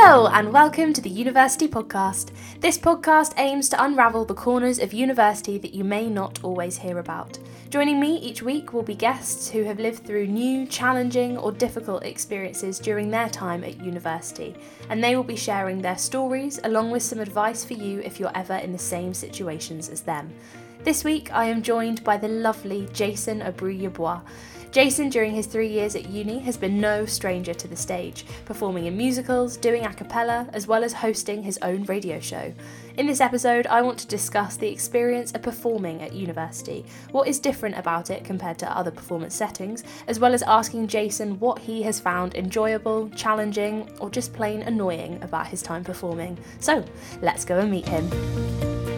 Hello, and welcome to the University Podcast. This podcast aims to unravel the corners of university that you may not always hear about. Joining me each week will be guests who have lived through new, challenging, or difficult experiences during their time at university, and they will be sharing their stories along with some advice for you if you're ever in the same situations as them. This week, I am joined by the lovely Jason Abreu-Yebois. Jason, during his three years at uni, has been no stranger to the stage, performing in musicals, doing a cappella, as well as hosting his own radio show. In this episode, I want to discuss the experience of performing at university, what is different about it compared to other performance settings, as well as asking Jason what he has found enjoyable, challenging, or just plain annoying about his time performing. So, let's go and meet him.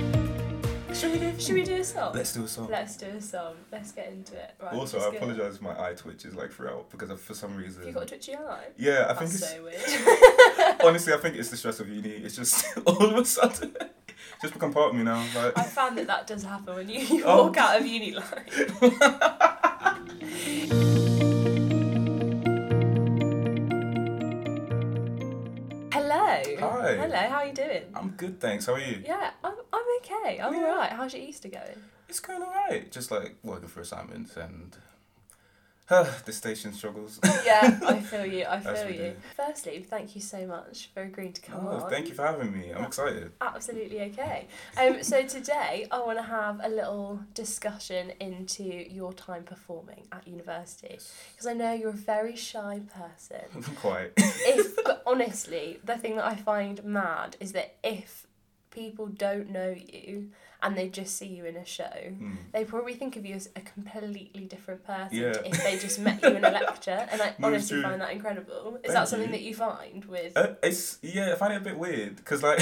Should we do? Should we do a song? Let's do a song. Let's do a song. Let's get into it. Right, also, I apologise if my eye twitches like throughout because of, for some reason. Have you got a twitchy eye? yeah, I think it's so weird. honestly, I think it's the stress of uni. It's just all of a sudden just become part of me now. Like, I found that that does happen when you, you Oh. walk out of uni life. Hi. Hello. How are you doing? I'm good, thanks. How are you? Yeah, I'm, I'm okay. I'm Yeah. alright. How's your Easter going? It's going alright. Just like working for assignments and the station struggles. Yeah, I feel you. I feel you. Firstly, thank you so much for agreeing to come oh, on. thank you for having me. I'm excited. Absolutely okay. Um, so today I want to have a little discussion into your time performing at university because I know you're a very shy person. Quite. If but honestly, the thing that I find mad is that if people don't know you and they just see you in a show, Mm. they probably think of you as a completely different person Yeah. if they just met you in a lecture. And I No, honestly find that incredible. Is Thank that something you. that you find with? Uh, it's yeah, I find it a bit weird because like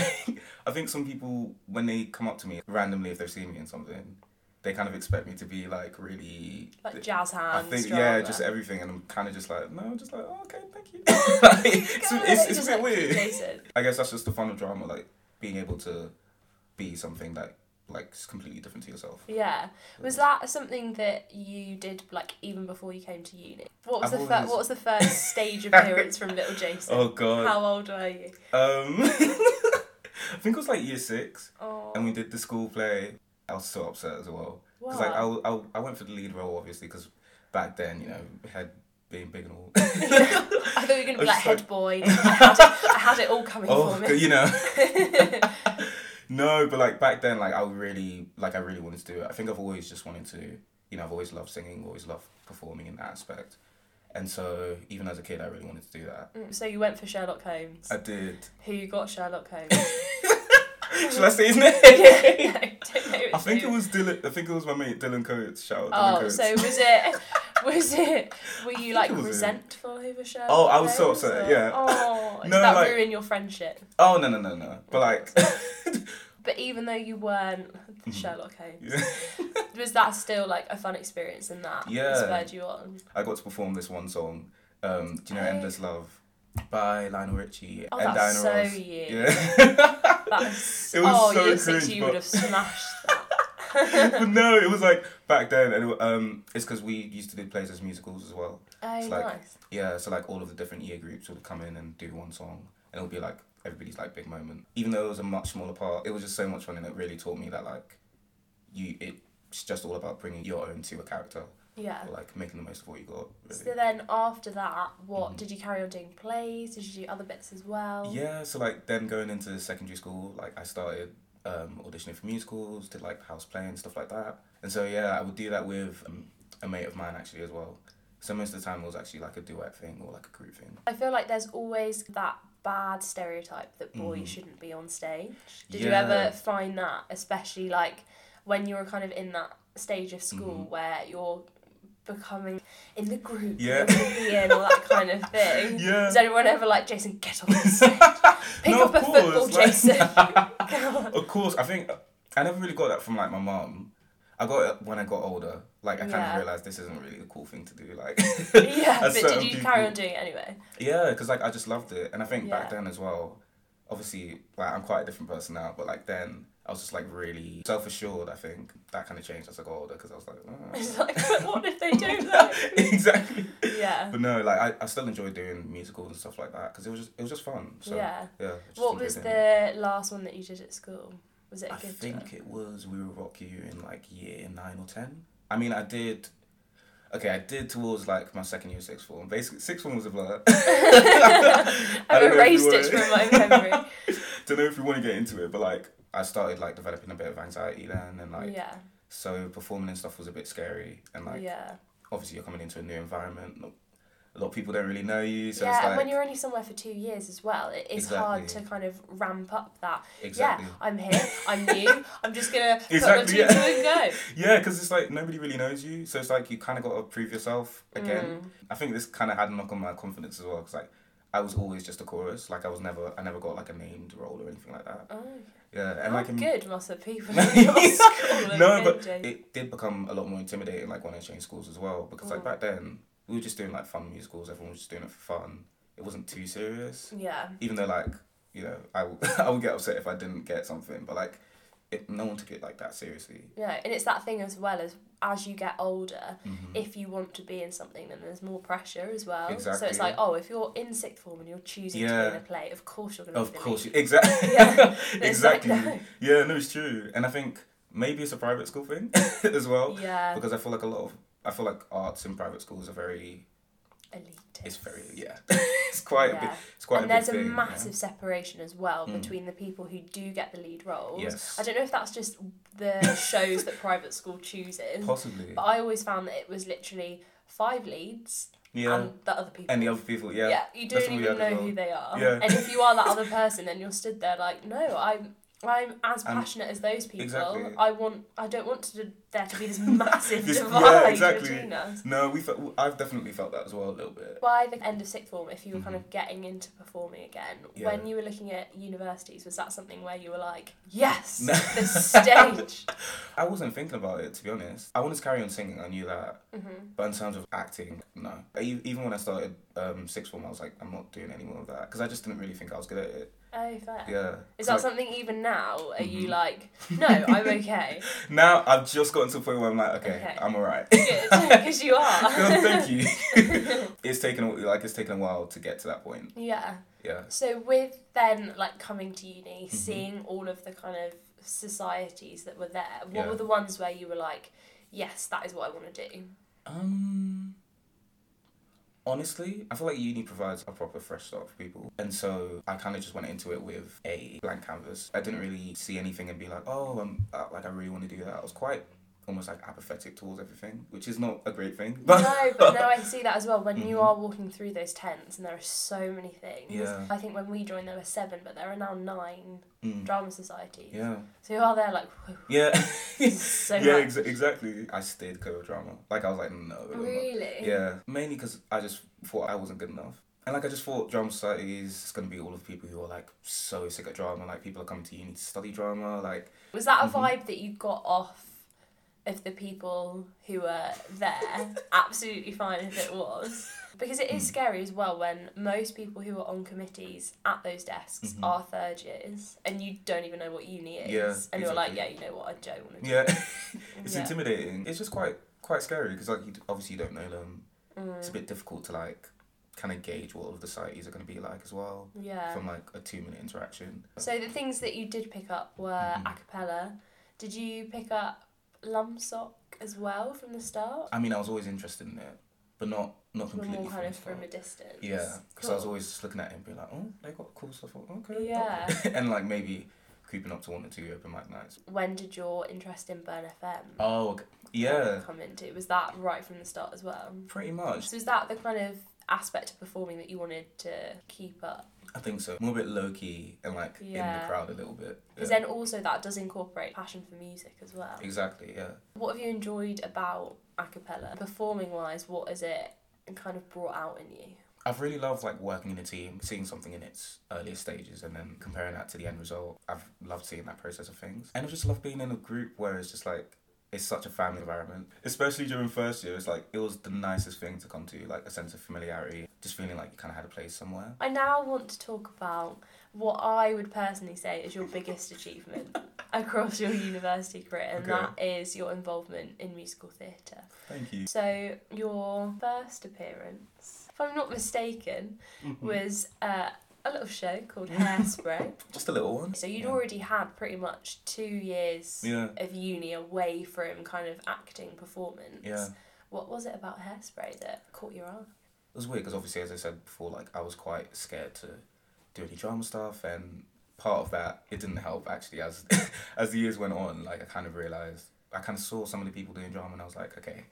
I think some people when they come up to me randomly if they've seen me in something, they kind of expect me to be like really like jazz hands. I think drama. yeah, just everything, and I'm kind of just like no, I'm just like oh, okay, thank you. like, it's, it's, it's a bit like weird. Jason. I guess that's just the fun of drama, like being able to be something that like is completely different to yourself. Yeah. Was that something that you did like even before you came to uni? What was I've the fir- what was the first stage appearance from Little Jason? Oh god. How old were you? Um, I think it was like year six, Oh. and we did the school play. I was so upset as well because like I, I, I went for the lead role obviously because back then you know we had being big and all. I thought you were gonna be I like head like- boy. I had it, I had it all coming oh, for me. you know. no, but like back then, like I really, like I really wanted to do it. I think I've always just wanted to, you know, I've always loved singing, always loved performing in that aspect, and so even as a kid, I really wanted to do that. Mm, So you went for Sherlock Holmes. I did. Who got Sherlock Holmes? Shall I say his name? yeah, no, don't know I think it was Dylan. I think it was my mate Dylan Coates. Shout out Dylan Oh, Coates. so was it? Was it? Were you like it was him. resentful over Sherlock? Oh, I was so upset, or- yeah. Oh, did No, that like- ruin your friendship? Oh no no no no! But like, But even though you weren't Mhm. Sherlock Holmes, yeah. was that still like a fun experience and that Yeah. spurred you on? I got to perform this one song. Um, do you know Oh. "Endless Love" by Lionel Richie Oh, and that's Diana so Ross? you. Yeah. That's It was oh, so six, cringe, you would have smashed that. but no, it was like back then, and it, um, it's because we used to do plays as musicals as well. Oh, It's like- nice. Yeah, so like all of the different year groups would come in and do one song, and it would be like everybody's like big moment. Even though it was a much smaller part, it was just so much fun, and it really taught me that like, you it's just all about bringing your own to a character, Yeah. like making the most of what you got. Really. So then after that, what Mhm. did you carry on doing plays? Did you do other bits as well? Yeah, so like then going into secondary school, like I started um, auditioning for musicals, did like house playing stuff like that, and so yeah, I would do that with um, a mate of mine actually as well. So most of the time it was actually like a duet thing or like a group thing. I feel like there's always that bad stereotype that boys Mhm. shouldn't be on stage. Did you ever find that, especially like when you were kind of in that stage of school Mhm. where you're becoming in the group, Yeah. in all that kind of thing? Yeah. Does anyone ever like Jason get the stage? Pick No, up a football, like- Jason. Of course, I think I never really got that from like my mum. I got it when I got older. Like I kind Yeah. of realized this isn't really a cool thing to do. Like Yeah, but did you people- carry on doing it anyway? Yeah, because like I just loved it, and I think back then as well. Obviously, like I'm quite a different person now, but like then I was just like really self assured. I think that kind of changed as I got older because I was like, "Oh." It's like, but what if they don't know? exactly. Yeah. But no, like I, I still enjoy doing musicals and stuff like that because it was just it was just fun. So yeah. yeah. What was it. the last one that you did at school? Was it a I good I think job? it was We Will Rock You in like year nine or ten. I mean, I did. Okay, I did towards like my second year sixth form. Basically, sixth form was a blur. I I've don't know if erased you it from my memory. Don't know if we want to get into it, but like I started like developing a bit of anxiety then, and like yeah. so performing and stuff was a bit scary, and like yeah. obviously you're coming into a new environment. A lot of people don't really know you, so yeah, like when you're only somewhere for two years as well, it is hard to kind of ramp up that. exactly. Yeah, I'm here, I'm new, I'm just gonna put Exactly, my two yeah. and go. Yeah, because it's like nobody really knows you, so it's like you kind of got to prove yourself again. Mm. I think this kind of had a knock on my confidence as well, because like I was always just a chorus. Like I was never, I never got like a named role or anything like that. Oh, Yeah, and how like in- good must of people in school no, but it did become a lot more intimidating, like when I changed schools as well, because like Mm. back then we were just doing like fun musicals. Everyone was just doing it for fun. It wasn't too serious, Yeah. even though like you know I w- I would get upset if I didn't get something, but like it, no one took it like that seriously. Yeah, and it's that thing as well as as you get older, Mhm. if you want to be in something, then there's more pressure as well. Exactly. So it's like, oh, if you're in sixth form and you're choosing to be in a play, of course you're going to Of course, you, exactly. Yeah. Exactly. like, no. Yeah, no, it's true, and I think maybe it's a private school thing as well, Yeah, because I feel like a lot of I feel like arts in private schools are very. Elitist. It's very yeah. it's quite a big. Yeah. It's quite and a there's a thing. yeah. massive separation as well Mm. between the people who do get the lead roles. Yes. I don't know if that's just the shows that private school chooses, Possibly. but I always found that it was literally five leads Yeah. and the other people. and the other people, yeah. yeah, you don't even know well. who they are. Yeah. And if you are that other person, then you're stood there like, no, I'm. I'm as passionate as those people. Exactly. I want. I don't want to, there to be this massive This- yeah, divide exactly. between us. No, we felt, I've definitely felt that as well a little bit. By the end of sixth form, if you were kind Mhm. of getting into performing again, Yeah. when you were looking at universities, was that something where you were like, yes, No. the stage? I wasn't thinking about it to be honest. I wanted to carry on singing. I knew that, hmm but in terms of acting, no. Even when I started um, sixth form, I was like, I'm not doing any more of that because I just didn't really think I was good at it. Oh, fair. Yeah. Is that like, something even now? Are you Mhm. like, no, I'm okay? Now I've just gotten to a point where I'm like, okay, Okay. I'm alright. Because you are. Oh, thank you. it's taken like it's taken a while to get to that point. yeah. Yeah. So with then like coming to uni, Mhm. seeing all of the kind of societies that were there, what Yeah. were the ones where you were like, yes, that is what I want to do? Um. Honestly, I feel like uni provides a proper fresh start for people, and so I kind of just went into it with a blank canvas. I didn't really see anything and be like, oh, um, uh, like I really want to do that. I was quite almost like apathetic towards everything, which is not a great thing. But no, but no, I see that as well. When you Mhm. are walking through those tents, and there are so many things. Yeah. I think when we joined, there were seven, but there are now nine Mm, drama societies. yeah, So you are there like, yeah, so yeah, much. exa- exactly. I stayed co drama. Like I was like, no. Really? Yeah, mainly because I just thought I wasn't good enough. And like I just thought drama societies is gonna be all of people who are like so sick at drama. Like people are coming to uni to study drama. Like Was that a Mhm. vibe that you got off of the people who were there? Absolutely fine if it was. Because it is Mm. scary as well when most people who are on committees at those desks Mhm. are third years and you don't even know what uni is. Yeah, and you're like, yeah, you know what, I don't want to do yeah, it's Yeah. intimidating. It's just quite quite scary because like you obviously you don't know them. Mm, It's a bit difficult to like kind of gauge what all of the societies are gonna be like as well yeah. from like a two minute interaction. So the things that you did pick up were Mhm. a cappella. Did you pick up Lumsock as well from the start? I mean, I was always interested in it, but not not completely more kind of from a distance. Yeah, because I was always just looking at it and being like, oh, they got cool stuff. Okay. Yeah. and like maybe creeping up to one or two open mic nights. When did your interest in Burn FM Oh, okay. yeah, come into? Was that right from the start as well? pretty much. So is that the kind of aspect of performing that you wanted to keep up? I think so. More a bit low key and like in the crowd a little bit. Because Yeah. then also that does incorporate passion for music as well. Exactly. Yeah. What have you enjoyed about a cappella? Performing wise, what has it kind of brought out in you? I've really loved like working in a team, seeing something in its earlier stages, and then comparing that to the end result. I've loved seeing that process of things, and I just love being in a group where it's just like it's such a family environment. Especially during first year, it's like it was the nicest thing to come to, like a sense of familiarity, just feeling like you kind of had a place somewhere. I now want to talk about what I would personally say is your biggest achievement across your university career, and Okay. that is your involvement in musical theatre. Thank you. So, your first appearance, if I'm not mistaken, Mm-hmm. was uh, a little show called Hairspray. Just a little one. so, you'd Yeah. already had pretty much two years Yeah. of uni away from kind of acting performance. Yeah. What was it about Hairspray that caught your eye? It was weird because obviously, as I said before, like I was quite scared to do any drama stuff, and part of that it didn't help actually. As as the years went on, like I kind of realized I kind of saw some of the people doing drama, and I was like, okay,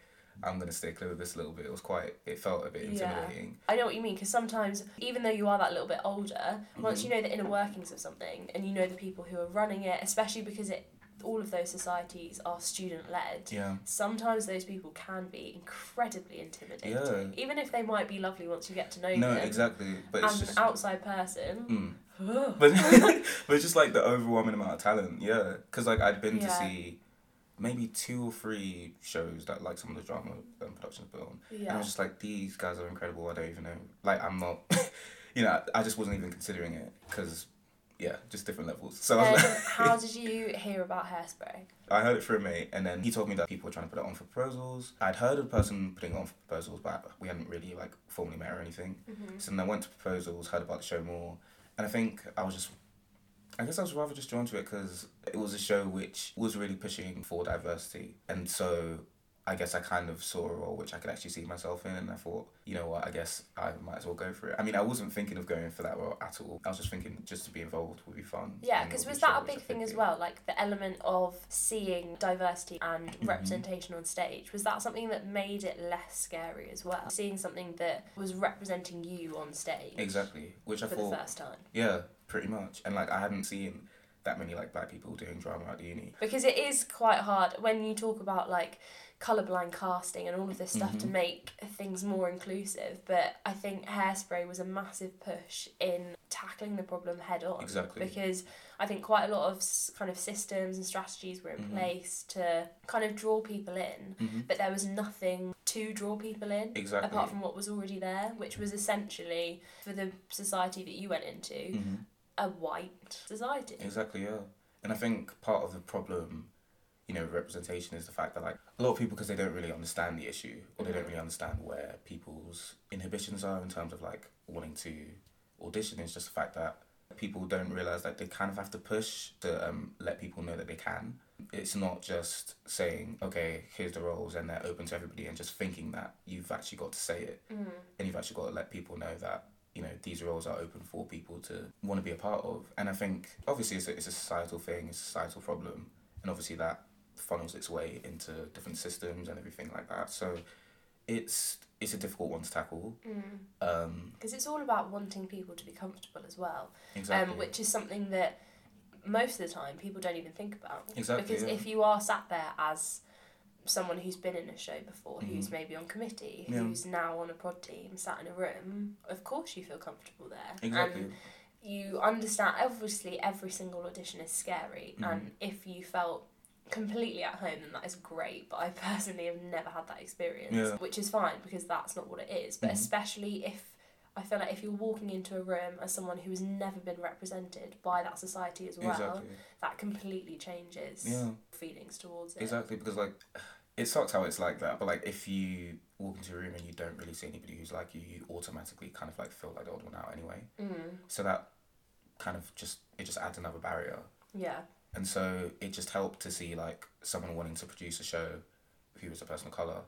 I'm gonna stay clear of this a little bit. It was quite. It felt a bit Yeah. intimidating. I know what you mean because sometimes, even though you are that little bit older, once Mhm. you know the inner workings of something and you know the people who are running it, especially because it all of those societies are student led. Yeah. Sometimes those people can be incredibly intimidating, Yeah. even if they might be lovely once you get to know No, them. No, exactly. But it's As just. an outside person, Mm. But but it's just like the overwhelming amount of talent, yeah. Because like I'd been to see maybe two or three shows that like some of the drama um, productions put on, and I yeah, was just like, these guys are incredible. I don't even know. Like I'm not, you know, I just wasn't even considering it because, yeah, just different levels. So I was like, how did you hear about hairspray? I heard it through a mate, and then he told me that people were trying to put it on for proposals. I'd heard of a person putting it on for proposals, but we hadn't really like formally met or anything. Mm-hmm. So then I went to proposals, heard about the show more, and I think I was just, I guess I was rather just drawn to it because it was a show which was really pushing for diversity, and so I guess I kind of saw a role which I could actually see myself in, and I thought, you know what, I guess I might as well go for it. I mean, I wasn't thinking of going for that role at all. I was just thinking just to be involved would be fun. Yeah, because was be a show that a big thing as well? Like the element of seeing diversity and Mhm. representation on stage. Was that something that made it less scary as well? Seeing something that was representing you on stage Exactly, which I for thought, the first time. yeah, pretty much, and like I hadn't seen that many like black people doing drama at the uni. Because it is quite hard when you talk about like colourblind casting and all of this stuff to Mhm. make things more inclusive. But I think Hairspray was a massive push in tackling the problem head on. Exactly. Because I think quite a lot of kind of systems and strategies were in Mhm. place to kind of draw people in, Mm-hmm. but there was nothing to draw people in. Exactly. Apart from what was already there, which was essentially for the society that you went into, hmm a white society. Exactly, yeah. And I think part of the problem, you know, representation is the fact that like a lot of people because they don't really understand the issue or they don't Mhm. really understand where people's inhibitions are in terms of like wanting to audition. It's just the fact that people don't realize that they kind of have to push to um, let people know that they can. It's not just saying, okay, here's the roles and they're open to everybody and just thinking that you've actually got to say it Mm. and you've actually got to let people know that you know these roles are open for people to want to be a part of and i think obviously it's a, it's a societal thing it's a societal problem and obviously that funnels its way into different systems and everything like that so it's it's a difficult one to tackle Mm. um Because it's all about wanting people to be comfortable as well, exactly um, which is something that most of the time people don't even think about. Exactly, Because yeah. if you are sat there as someone who's been in a show before, who's Mhm. maybe on committee, Yeah. who's now on a prod team, sat in a room, of course you feel comfortable there. exactly And you understand, obviously, every single audition is scary, Mhm. and if you felt completely at home, then that is great. But I personally have never had that experience, Yeah. which is fine because that's not what it is. But Mhm. especially if I feel like if you're walking into a room as someone who has never been represented by that society as well, exactly that completely changes yeah feelings towards it. exactly because like it sucks how it's like that but like if you walk into a room and you don't really see anybody who's like you you automatically kind of like feel like the odd one out anyway Mm, so that kind of just it just adds another barrier yeah. And so it just helped to see like someone wanting to produce a show who was a person of color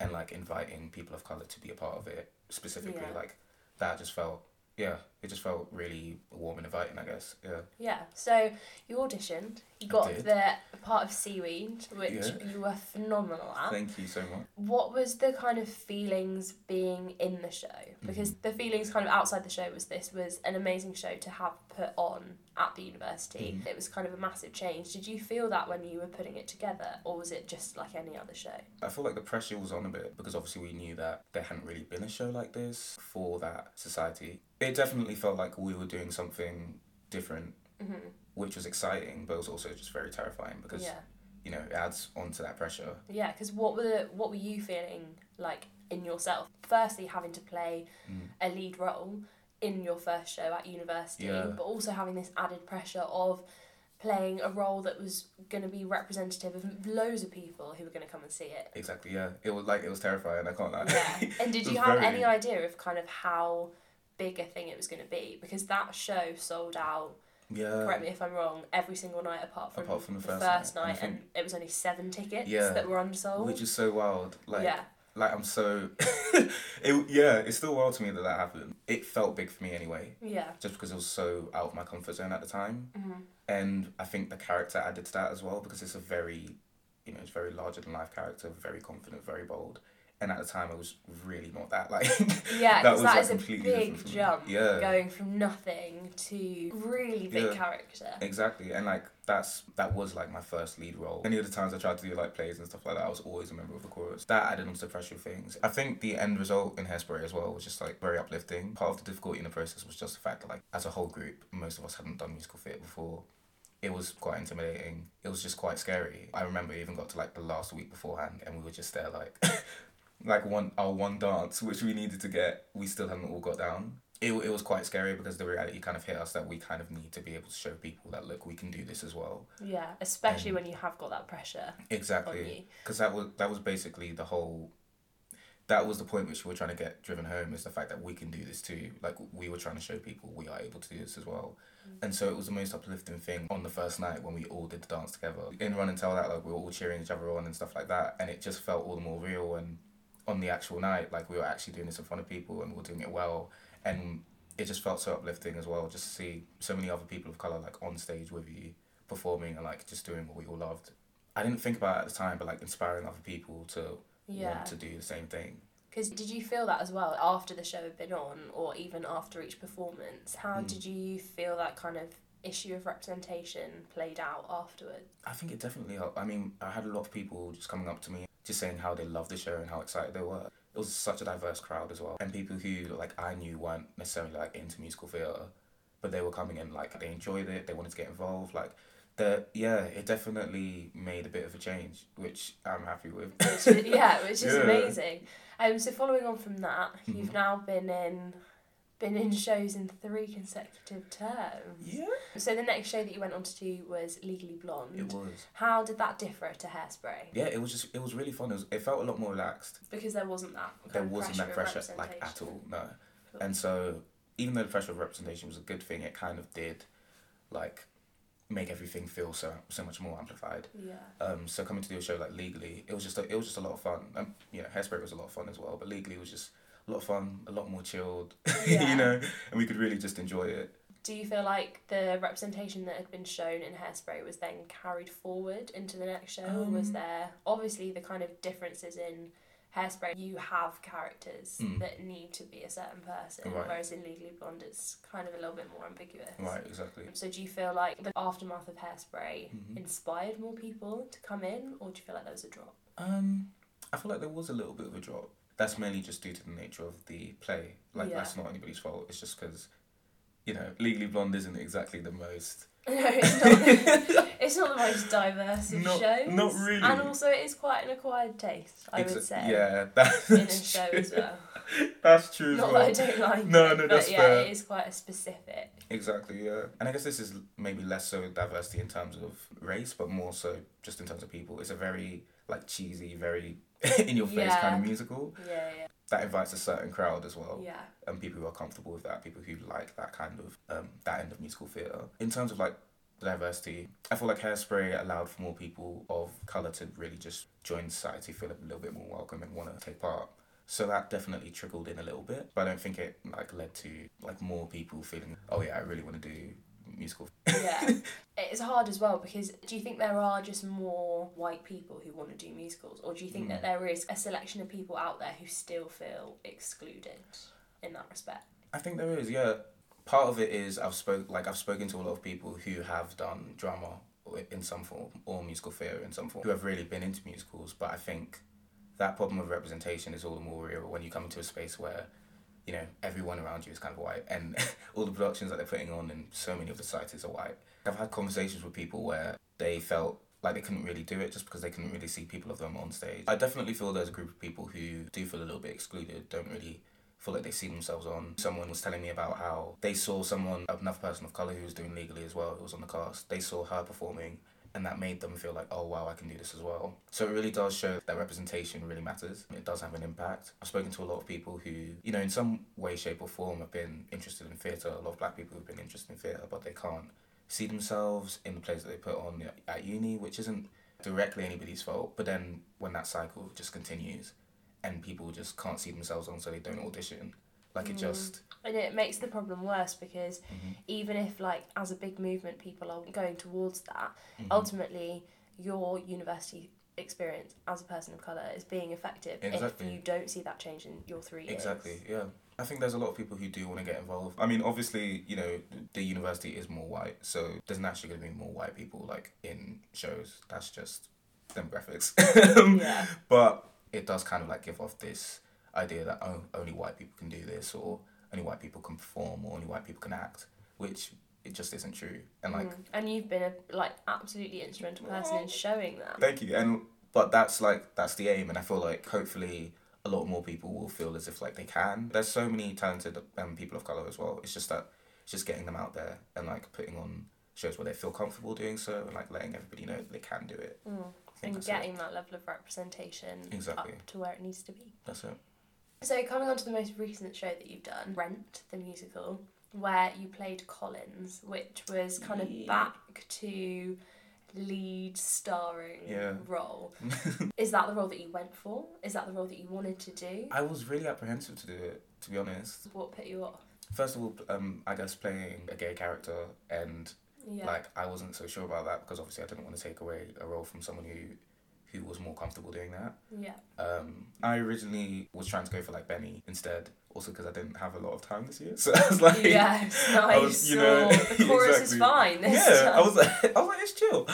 and like inviting people of color to be a part of it specifically Yeah. like that just felt yeah it just felt really warm and inviting i guess yeah Yeah, so you auditioned, you got the part of Seaweed, which Yeah. you were phenomenal at. thank you so much What was the kind of feelings being in the show? Because Mm-hmm. the feelings kind of outside the show was this was an amazing show to have put on at the university. Mhm. It was kind of a massive change. Did you feel that when you were putting it together, or was it just like any other show? I feel like the pressure was on a bit because obviously we knew that there hadn't really been a show like this for that society. It definitely felt like we were doing something different, hmm which was exciting, but it was also just very terrifying because Yeah, you know it adds on to that pressure. yeah. Because what were the, what were you feeling like in yourself? Firstly, having to play Mm. a lead role. in your first show at university, Yeah. but also having this added pressure of playing a role that was going to be representative of loads of people who were going to come and see it. Exactly. Yeah. It was like it was terrifying. I can't lie. Yeah. And did you have very- any idea of kind of how big a thing it was going to be? Because that show sold out, yeah. correct me if I'm wrong, every single night apart from, Apart from the the first first, night, and night, and, think- it was only seven tickets Yeah. that were unsold. Which is so wild. Like yeah. like I'm so it yeah, it's still wild to me that that happened. It felt big for me anyway, Yeah. just because it was so out of my comfort zone at the time. hmm And I think the character added to that as well because it's a very you know, it's very larger than life character, very confident, very bold. And at the time, I was really not that. Like, Yeah, That was, that like, is a completely big from me. jump Yeah. going from nothing to really big Yeah. character. Exactly, and like that's that was like my first lead role. Any of the times I tried to do like plays and stuff like that, I was always a member of the chorus. That added on to the pressure of things. I think the end result in Hairspray as well was just like very uplifting. Part of the difficulty in the process was just the fact that like as a whole group, most of us hadn't done musical theatre before. It was quite intimidating. It was just quite scary. I remember it even got to like the last week beforehand, and we were just there like, like one our one dance which we needed to get, we still haven't all got down. It, it was quite scary because the reality kind of hit us that we kind of need to be able to show people that look we can do this as well. Yeah, especially Um, when you have got that pressure exactly. because that was that was basically the whole that was the point which we were trying to get driven home is the fact that we can do this too. Like we were trying to show people we are able to do this as well. And so it was the most uplifting thing on the first night when we all did the dance together. In run and tell that like we were all cheering each other on and stuff like that and it just felt all the more real and on the actual night like we were actually doing this in front of people and we were doing it well and it just felt so uplifting as well just to see so many other people of color like on stage with you performing and like just doing what we all loved i didn't think about it at the time but like inspiring other people to Yeah. want to do the same thing Because did you feel that as well after the show had been on, or even after each performance? How Mm. did you feel that kind of issue of representation played out afterwards? I think it definitely helped. I mean, I had a lot of people just coming up to me, just saying how they loved the show and how excited they were. It was such a diverse crowd as well, and people who like I knew weren't necessarily like into musical theatre, but they were coming in like they enjoyed it, they wanted to get involved. Like, the yeah, it definitely made a bit of a change, which I'm happy with. Which yeah, which is Yeah. amazing. Um, so following on from that, you've Mhm. now been in been in shows in three consecutive terms. yeah, So the next show that you went on to do was Legally Blonde. it was. How did that differ to Hairspray? Yeah, it was just it was really fun. It, was, it felt a lot more relaxed. Because there wasn't that. there wasn't that pressure like at all no Cool. and so even though the pressure of representation was a good thing it kind of did like make everything feel so so much more amplified Yeah. um so coming to do a show like legally it was just a, it was just a lot of fun um you know hairspray was a lot of fun as well but legally was just a lot of fun a lot more chilled Yeah. you know and we could really just enjoy it Do you feel like the representation that had been shown in Hairspray was then carried forward into the next show? or was Um, there obviously the kind of differences in Hairspray? You have characters Mm. that need to be a certain person, Right. whereas in Legally Blonde it's kind of a little bit more ambiguous. right exactly So do you feel like the aftermath of Hairspray Mhm. inspired more people to come in, or do you feel like there was a drop? Um, I feel like there was a little bit of a drop. That's mainly just due to the nature of the play. Like Yeah. that's not anybody's fault. It's just because, you know, Legally Blonde isn't exactly the most. No, it's not. it's not the most diverse of Not- shows. not really. And also, it is quite an acquired taste, I Exa- would say. Yeah, that's In a true. show as well. That's true Not well. that I don't like No, it, no, but that's yeah, fair. it is quite a specific. Exactly, yeah. And I guess this is maybe less so diversity in terms of race, but more so just in terms of people. It's a very like cheesy, very in your face kind of musical Yeah, yeah, that invites a certain crowd as well. yeah. and people who are comfortable with that, people who like that kind of um, that end of musical theatre. In terms of like diversity, I feel like Hairspray allowed for more people of colour to really just join society, feel a little bit more welcome and want to take part. So that definitely trickled in a little bit, but I don't think it like led to like more people feeling, oh yeah, I really want to do musical. yeah. It's hard as well because do you think there are just more white people who want to do musicals, or do you think Mm. that there is a selection of people out there who still feel excluded in that respect? I think there is, yeah. Part of it is I've spoke like I've spoken to a lot of people who have done drama in some form or musical theatre in some form who have really been into musicals, but I think that problem of representation is all the more real when you come into a space where you know everyone around you is kind of white and all the productions that they're putting on and so many of the sites are white. I've had conversations with people where they felt like they couldn't really do it just because they couldn't really see people of them on stage. I definitely feel there's a group of people who do feel a little bit excluded, don't really feel like they see themselves on. Someone was telling me about how they saw someone, another person of colour who was doing legally as well, who was on the cast. They saw her performing and that made them feel like, oh wow, I can do this as well. So it really does show that representation really matters. It does have an impact. I've spoken to a lot of people who, you know, in some way, shape, or form have been interested in theatre. A lot of black people who've been interested in theatre, but they can't see themselves in the plays that they put on at uni, which isn't directly anybody's fault. But then when that cycle just continues and people just can't see themselves on, so they don't audition, like it Mm. just. And it makes the problem worse because Mhm. even if, like, as a big movement, people are going towards that, Mhm. ultimately, your university experience as a person of colour is being effective Exactly. if you don't see that change in your three years. Exactly, yeah. I think there's a lot of people who do want to get involved. I mean, obviously, you know, the university is more white, so there's naturally going to be more white people like in shows. That's just demographics. Yeah. But it does kind of like give off this idea that oh, only white people can do this, or only white people can perform, or only white people can act, which it just isn't true. And like, Mm. and you've been a like absolutely instrumental person in showing that. Thank you. And but that's like that's the aim, and I feel like hopefully a lot more people will feel as if like they can. There's so many talented um, people of color as well. It's just that it's just getting them out there and like putting on shows where they feel comfortable doing so, and like letting everybody know that they can do it. Mm. And that's it. getting that level of representation Exactly. up to where it needs to be. That's it. So coming on to the most recent show that you've done, Rent, the musical, where you played Collins, which was kind of Yeah. back to lead starring Yeah. role. Is that the role that you went for? Is that the role that you wanted to do? I was really apprehensive to do it, to be honest. What put you off? First of all, um, I guess playing a gay character and Yeah. like I wasn't so sure about that because obviously I didn't want to take away a role from someone who who was more comfortable doing that. yeah. Um, I originally was trying to go for like Benny instead, also because I didn't have a lot of time this year. So I was like, yes, nice. I was, you know, the chorus is fine. This yeah, I was like, I was like, it's chill.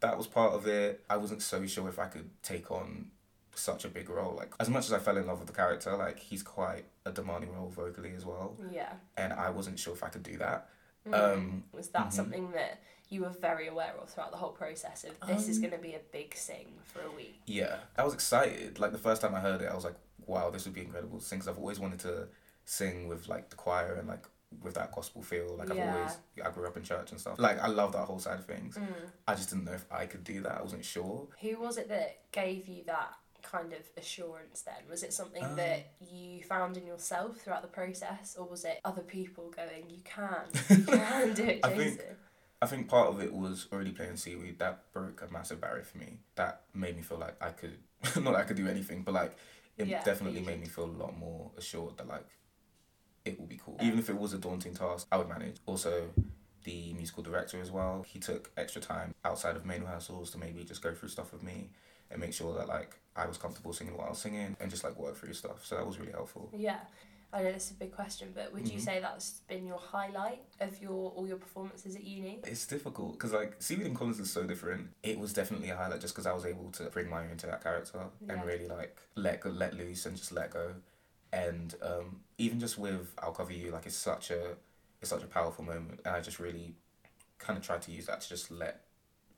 That was part of it. I wasn't so sure if I could take on such a big role. Like as much as I fell in love with the character, like he's quite a demanding role vocally as well, Yeah. and I wasn't sure if I could do that. Mm. Um, was that mhm. something that you were very aware of throughout the whole process of this is Um, going to be a big sing for a week? Yeah, I was excited. Like the first time I heard it, I was like, "Wow, this would be incredible to sing." Because I've always wanted to sing with like the choir and like with that gospel feel. Like I've Yeah. always, I grew up in church and stuff. Like I love that whole side of things. Mm. I just didn't know if I could do that. I wasn't sure. Who was it that gave you that kind of assurance then? Was it something Um, that you found in yourself throughout the process, or was it other people going, you can, you can do it, I think- I think part of it was already playing seaweed. That broke a massive barrier for me. That made me feel like I could, not that I could do anything, but like it Yeah, definitely made me feel a lot more assured that like it will be cool. Even if it was a daunting task, I would manage. Also, the musical director as well. He took extra time outside of main rehearsals to maybe just go through stuff with me and make sure that like I was comfortable singing what I was singing and just like work through stuff. So that was really helpful. Yeah. I know this is a big question, but would you Mhm. say that's been your highlight of your all your performances at uni? It's difficult because like Seaweed and Collins is so different. It was definitely a highlight just because I was able to bring my own to that character Yeah. and really like let go, let loose and just let go. And um, even just with I'll cover you, like it's such a it's such a powerful moment, and I just really kind of tried to use that to just let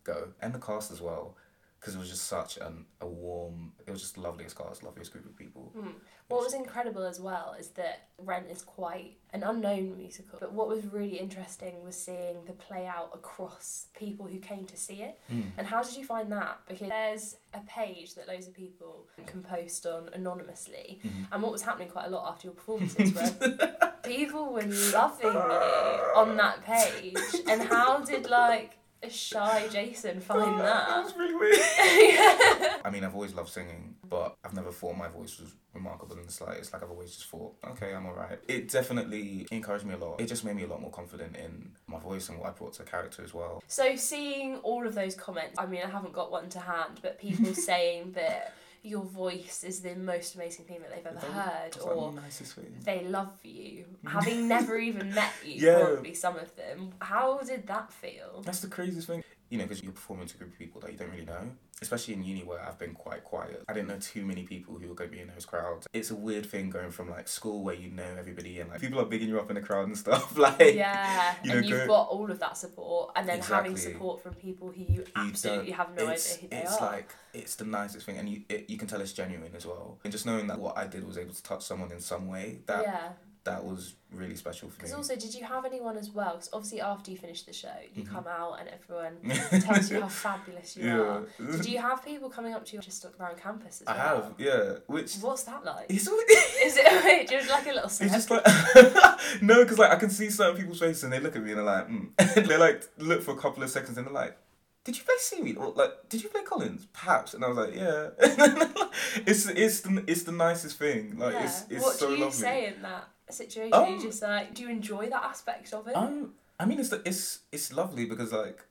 go, and the cast as well, because it was just such an a warm. It was just the loveliest cast, loveliest group of people. Hmm. What was incredible as well is that Rent is quite an unknown musical, but what was really interesting was seeing the play out across people who came to see it. And how did you find that? Because there's a page that loads of people can post on anonymously, Mhm. and what was happening quite a lot after your performances were people were loving you on that page. And how did like a shy Jason find That that? was really weird. I mean, I've always loved singing, but I've never thought my voice was remarkable in the slightest. Like, I've always just thought, okay, I'm alright. It definitely encouraged me a lot. It just made me a lot more confident in my voice and what I brought to the character as well. So seeing all of those comments, I mean, I haven't got one to hand, but people saying that your voice is the most amazing thing that they've ever heard, or the nicest thing. they love you, having never even met you, Yeah. probably some of them. How did that feel? That's the craziest thing. You know, because you're performing to a group of people that you don't really know. Especially in uni where I've been quite quiet. I didn't know too many people who were going to be in those crowds. It's a weird thing going from like school where you know everybody and like people are bigging you up in the crowd and stuff. Like, yeah, you and you've go- got all of that support, and then having support from people who you absolutely have no it's, idea who they are. it's are. like it's the nicest thing, and you it, you can tell it's genuine as well. And just knowing that what I did was able to touch someone in some way, that yeah, that was really special for me. because also, did you have anyone as well? Because obviously, after you finish the show, you Mhm. come out and everyone tells you how fabulous you are. yeah, Did you have people coming up to you just around campus as I well? I have, yeah. Which What's that like? it's, Is it just like a little it's just like no, because like I can see certain people's faces and they look at me and they're like, mm. and they like look for a couple of seconds and they're like. Did you play Seaweed or like? Did you play Collins? Perhaps, and I was like, yeah. it's it's the it's the nicest thing. Like yeah. it's it's what so do you lovely. say in that situation? Um, you just like, do you enjoy that aspect of it? Um, I mean, it's it's it's lovely because like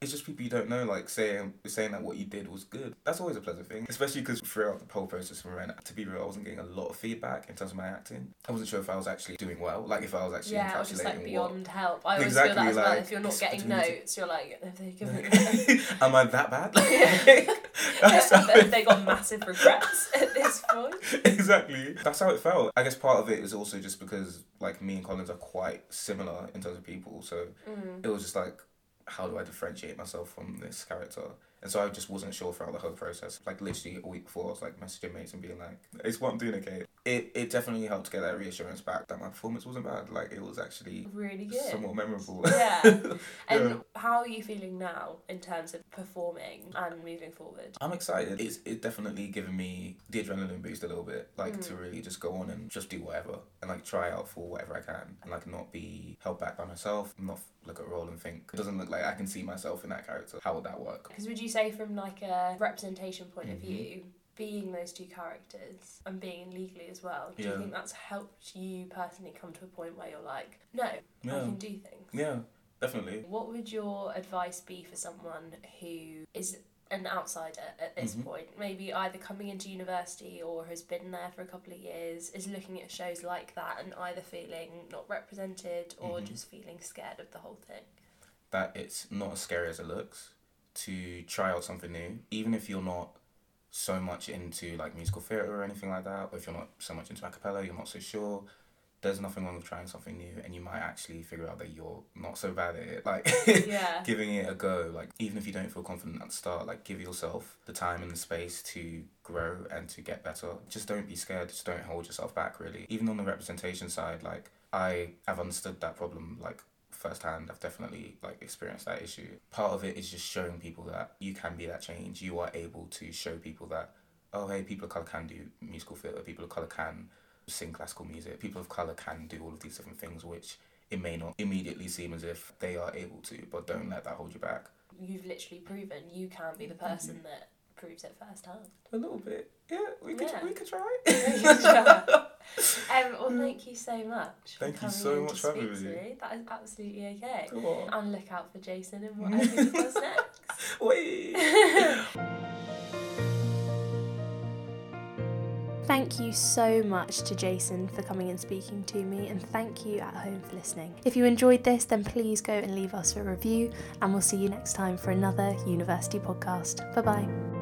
it's just people you don't know like saying saying that what you did was good. That's always a pleasant thing, especially because throughout the whole process from Rent, to be real, I wasn't getting a lot of feedback in terms of my acting. I wasn't sure if I was actually doing well, like if I was actually yeah, or just like encapsulating what. beyond help. I always Exactly, feel that as well. If you're not getting notes, you're like, have they given Am I that bad? That's how Have they got massive regrets at this point? exactly. That's how it felt. I guess part of it is also just because like me and Collins are quite similar in terms of people, so Mm. it was just like, how do I differentiate myself from this character? And so I just wasn't sure throughout the whole process. Like literally a week before, I was like messaging mates and being like, "It's what I'm doing, okay." It it definitely helped to get that reassurance back that my performance wasn't bad. Like it was actually Really good. somewhat memorable. Yeah. And Yeah. how are you feeling now in terms of performing and moving forward? I'm excited. It's it definitely given me the adrenaline boost a little bit, like to Mm. really just go on and just do whatever and like try out for whatever I can and like not be held back by myself, not look at a role and think it doesn't look like I can see myself in that character. How would that work? Because would you say from like a representation point of Mhm. view, being those two characters and being in legally as well, do Yeah. you think that's helped you personally come to a point where you're like, no, I can do things? yeah, definitely. What would your advice be for someone who is an outsider at this Mhm. point? Maybe either coming into university or has been there for a couple of years, is looking at shows like that and either feeling not represented or Mhm. just feeling scared of the whole thing. That it's not as scary as it looks to try out something new, even if you're not so much into like musical theatre or anything like that, or if you're not so much into a cappella, you're not so sure. There's nothing wrong with trying something new, and you might actually figure out that you're not so bad at it. Like Yeah. giving it a go like even if you don't feel confident at the start like give yourself the time and the space to grow and to get better just don't be scared just don't hold yourself back really even on the representation side like i have understood that problem like firsthand i've definitely like experienced that issue. Part of it is just showing people that you can be that change. You are able to show people that oh hey people of color can do musical theatre people of color can sing classical music people of color can do all of these different things which it may not immediately seem as if they are able to, but don't let that hold you back. You've literally proven you can be the person mm-hmm. that proves it firsthand. A little bit, yeah. We could, Yeah. we could try. um, well, thank you so much. Thank you so much for having speak me. That is absolutely okay. Come on. And look out for Jason and whatever he does next. Wait. Thank you so much to Jason for coming and speaking to me, and thank you at home for listening. If you enjoyed this, then please go and leave us a review, and we'll see you next time for another university podcast. Bye bye.